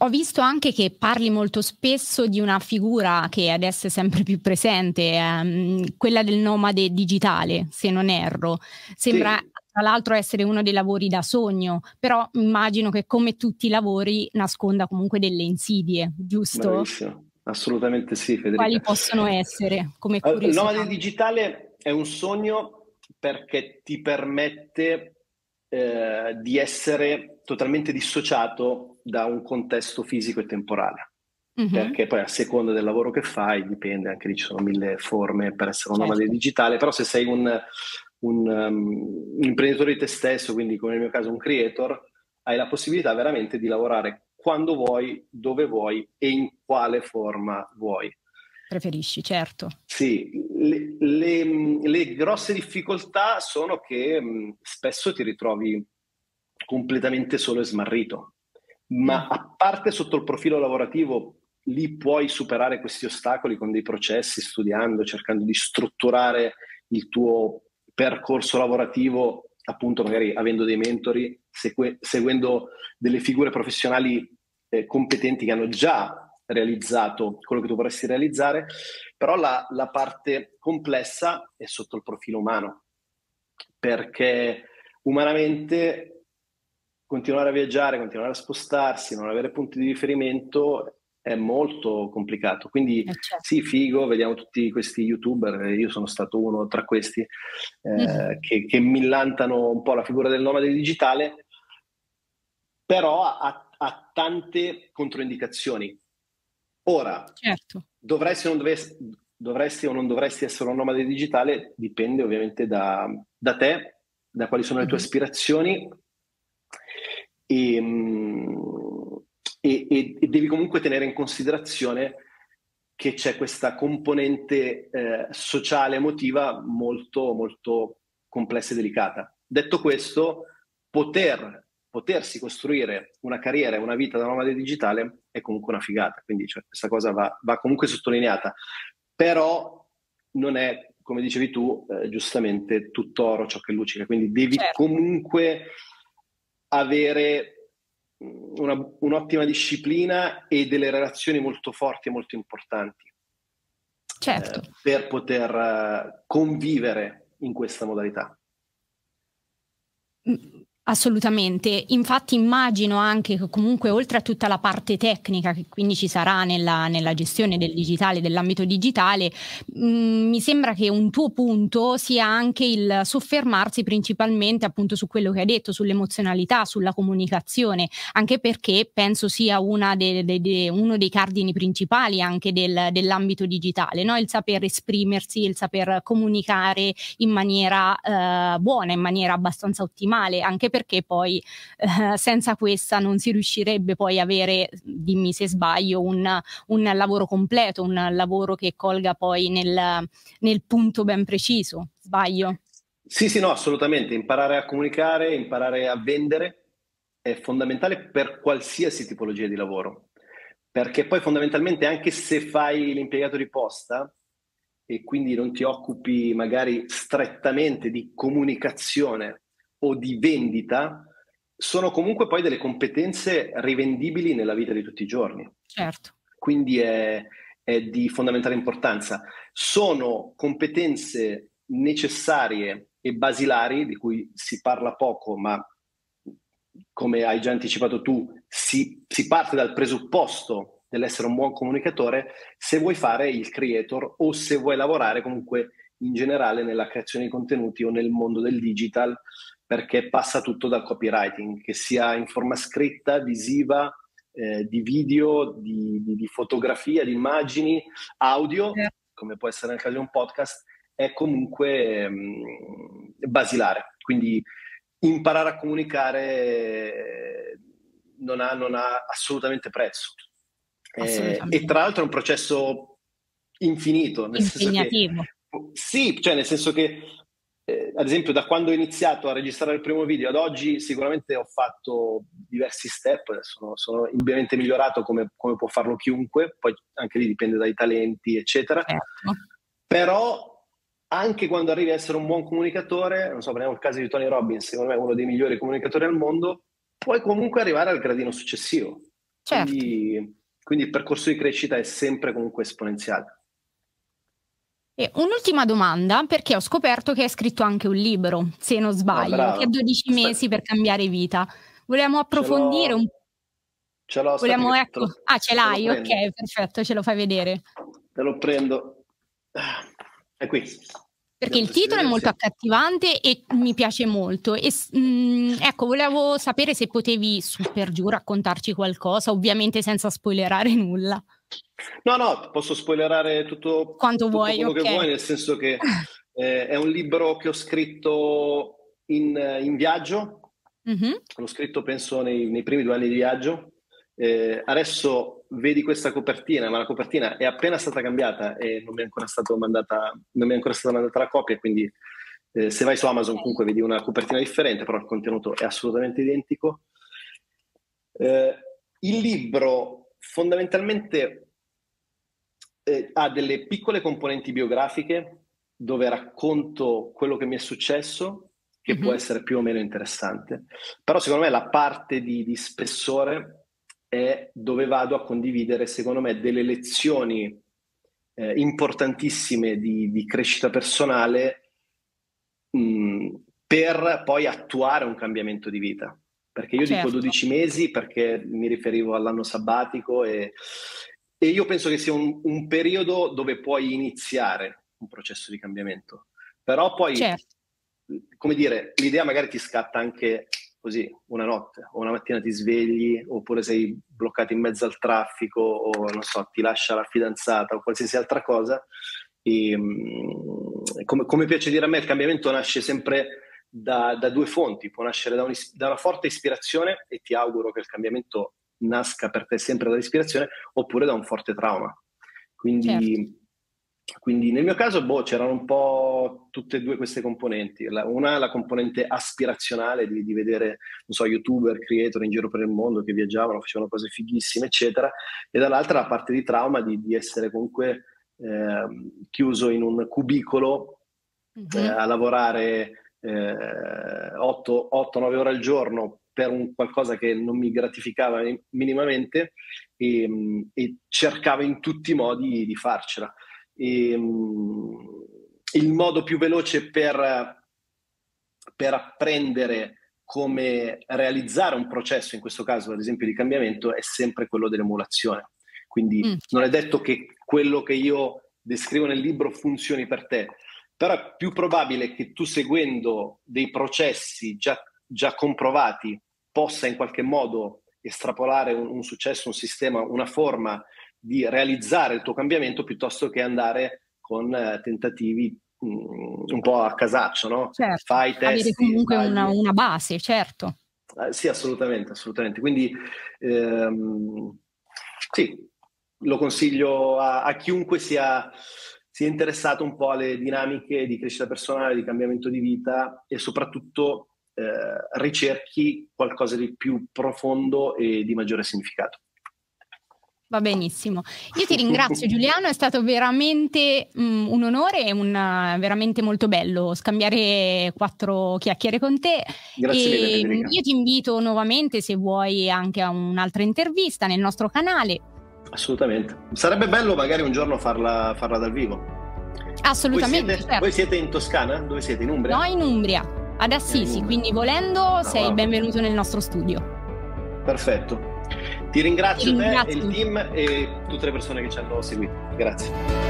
Ho visto anche che parli molto spesso di una figura che adesso è sempre più presente, ehm, quella del nomade digitale, se non erro. Sembra sì. tra l'altro essere uno dei lavori da sogno, però immagino che come tutti i lavori nasconda comunque delle insidie, giusto? Bravissimo. Assolutamente sì, Federica. Quali possono essere come curiosità? Il nomade digitale è un sogno perché ti permette eh, di essere totalmente dissociato da un contesto fisico e temporale. Mm-hmm. Perché poi a seconda del lavoro che fai, dipende, anche lì ci sono mille forme per essere un certo. nomade digitale, però se sei un, un, um, un imprenditore di te stesso, quindi come nel mio caso un creator, hai la possibilità veramente di lavorare quando vuoi, dove vuoi e in quale forma vuoi. Preferisci, certo. Sì, le, le, le grosse difficoltà sono che mh, spesso ti ritrovi completamente solo e smarrito ma mm. a parte sotto il profilo lavorativo, lì puoi superare questi ostacoli con dei processi, studiando, cercando di strutturare il tuo percorso lavorativo, appunto magari avendo dei mentori, segue- seguendo delle figure professionali eh, competenti che hanno già realizzato quello che tu vorresti realizzare, però la, la parte complessa è sotto il profilo umano, perché umanamente continuare a viaggiare, continuare a spostarsi, non avere punti di riferimento è molto complicato. Quindi eh certo. sì, figo, vediamo tutti questi youtuber, io sono stato uno tra questi, eh, mm-hmm. che, che, millantano un po' la figura del nomade digitale, però ha, ha tante controindicazioni. Ora, certo. dovresti, o dovresti, dovresti, o non dovresti essere un nomade digitale dipende ovviamente da, da te, da quali sono le tue mm-hmm. aspirazioni e, e, e, devi comunque tenere in considerazione che c'è questa componente eh, sociale emotiva molto, molto complessa e delicata. Detto questo, poter, potersi costruire una carriera e una vita da nomade digitale è comunque una figata, quindi cioè, questa cosa va, va, comunque sottolineata, però non è, come dicevi tu, eh, giustamente tutt'oro ciò che luccica, quindi devi certo. comunque avere mm, una, un'ottima disciplina e delle relazioni molto forti e molto importanti certo. eh, per poter uh, convivere in questa modalità. Assolutamente, infatti immagino anche che comunque oltre a tutta la parte tecnica che quindi ci sarà nella, nella gestione del digitale, dell'ambito digitale, mh, mm, mi sembra che un tuo punto sia anche il soffermarsi principalmente appunto su quello che hai detto, sull'emozionalità, sulla comunicazione, anche perché penso sia de, de, de, uno dei cardini principali anche del, dell'ambito digitale, no? il saper esprimersi, il saper comunicare in maniera eh, buona, in maniera abbastanza ottimale, anche perché perché poi eh, senza questa non si riuscirebbe poi a avere, dimmi se sbaglio, un, un lavoro completo, un lavoro che colga poi nel, nel punto ben preciso. Sbaglio? Sì, sì, no, assolutamente. Imparare a comunicare, imparare a vendere è fondamentale per qualsiasi tipologia di lavoro. Perché poi fondamentalmente anche se fai l'impiegato di posta e quindi non ti occupi magari strettamente di comunicazione o di vendita sono comunque poi delle competenze rivendibili nella vita di tutti i giorni. Certo. Quindi è, è di fondamentale importanza. Sono competenze necessarie e basilari di cui si parla poco, ma come hai già anticipato tu, si, si parte dal presupposto dell'essere un buon comunicatore se vuoi fare il creator o se vuoi lavorare comunque in generale nella creazione di contenuti o nel mondo del digital perché passa tutto dal copywriting, che sia in forma scritta, visiva, eh, di video, di, di, di, fotografia, di immagini, audio, yeah. come può essere nel caso di un podcast, è comunque mh, basilare. Quindi imparare a comunicare non ha, non ha assolutamente prezzo. Eh, e tra l'altro è un processo infinito. Nel Impegnativo. Che, sì, cioè nel senso che ad esempio da quando ho iniziato a registrare il primo video ad oggi sicuramente ho fatto diversi step, sono, sono ovviamente migliorato come, come, può farlo chiunque, poi anche lì dipende dai talenti eccetera, certo. però anche quando arrivi a essere un buon comunicatore, non so, prendiamo il caso di Tony Robbins, secondo me è uno dei migliori comunicatori al mondo, puoi comunque arrivare al gradino successivo. Certo. Quindi, quindi il percorso di crescita è sempre comunque esponenziale. E un'ultima domanda, perché ho scoperto che hai scritto anche un libro, se non sbaglio, oh, che ha 12 mesi per cambiare vita. Vogliamo approfondire un po'? Ce l'ho. Vogliamo, ecco... Ah, ce l'hai, ok, perfetto, ce lo fai vedere. Te lo prendo. È qui. Perché il titolo è molto accattivante e mi piace molto. E, mh, mm, ecco, volevo sapere se potevi su per giù raccontarci qualcosa, ovviamente senza spoilerare nulla. No, no, posso spoilerare tutto, Quanto tutto vuoi, quello okay. che vuoi, nel senso che eh, è un libro che ho scritto in, in viaggio. Mm-hmm. L'ho scritto, penso, nei, nei, primi due anni di viaggio. Eh, adesso vedi questa copertina, ma la copertina è appena stata cambiata e non mi è ancora, mandata, non mi è ancora stata mandata la copia, quindi eh, se vai su Amazon comunque vedi una copertina differente, però il contenuto è assolutamente identico. Eh, il libro fondamentalmente eh, ha delle piccole componenti biografiche dove racconto quello che mi è successo, che mm-hmm. può essere più o meno interessante, però secondo me la parte di, di spessore è dove vado a condividere, secondo me, delle lezioni eh, importantissime di, di, crescita personale mh, per poi attuare un cambiamento di vita. Perché io certo. dico 12 mesi perché mi riferivo all'anno sabbatico e, e io penso che sia un, un, periodo dove puoi iniziare un processo di cambiamento. Però poi, certo. come dire, l'idea magari ti scatta anche così una notte o una mattina ti svegli oppure sei bloccato in mezzo al traffico o non so, ti lascia la fidanzata o qualsiasi altra cosa. E, mm, come, come, piace dire a me, il cambiamento nasce sempre da, da due fonti, può nascere da, un, da, una forte ispirazione e ti auguro che il cambiamento nasca per te sempre dall'ispirazione oppure da un forte trauma. Quindi certo. Quindi nel mio caso boh, c'erano un po' tutte e due queste componenti. La, una la componente aspirazionale di, di, vedere, non so, youtuber, creator in giro per il mondo che viaggiavano, facevano cose fighissime, eccetera, e dall'altra la parte di trauma di, di essere comunque eh, chiuso in un cubicolo mm-hmm. eh, a lavorare eh, 8-9 ore al giorno per un qualcosa che non mi gratificava minimamente e, e cercavo in tutti i modi di farcela e, um, il modo più veloce per, per apprendere come realizzare un processo, in questo caso ad esempio di cambiamento, è sempre quello dell'emulazione. Quindi mm. non è detto che quello che io descrivo nel libro funzioni per te, però è più probabile che tu seguendo dei processi già, già comprovati possa in qualche modo estrapolare un, un, successo, un sistema, una forma di realizzare il tuo cambiamento piuttosto che andare con eh, tentativi mh, mm, un po' a casaccio, no? Certo, Fai test. Avere comunque una, una, base, certo. Eh, sì, assolutamente, assolutamente. Quindi ehm, sì, lo consiglio a, a chiunque sia, sia, interessato un po' alle dinamiche di crescita personale, di cambiamento di vita e soprattutto eh, ricerchi qualcosa di più profondo e di maggiore significato. Va benissimo. Io ti ringrazio Giuliano, è stato veramente um, un onore e un, veramente molto bello scambiare quattro chiacchiere con te. Grazie e mille. Io ti invito nuovamente se vuoi anche a un'altra intervista nel nostro canale. Assolutamente. Sarebbe bello magari un giorno farla, farla dal vivo. Assolutamente. Voi siete, certo. voi siete, in Toscana? Dove siete? In Umbria? No, in Umbria, ad Assisi, quindi volendo ah, sei wow. benvenuto nel nostro studio. Perfetto. Ti ringrazio, Ti ringrazio te, il team e tutte le persone che ci hanno seguito. Grazie.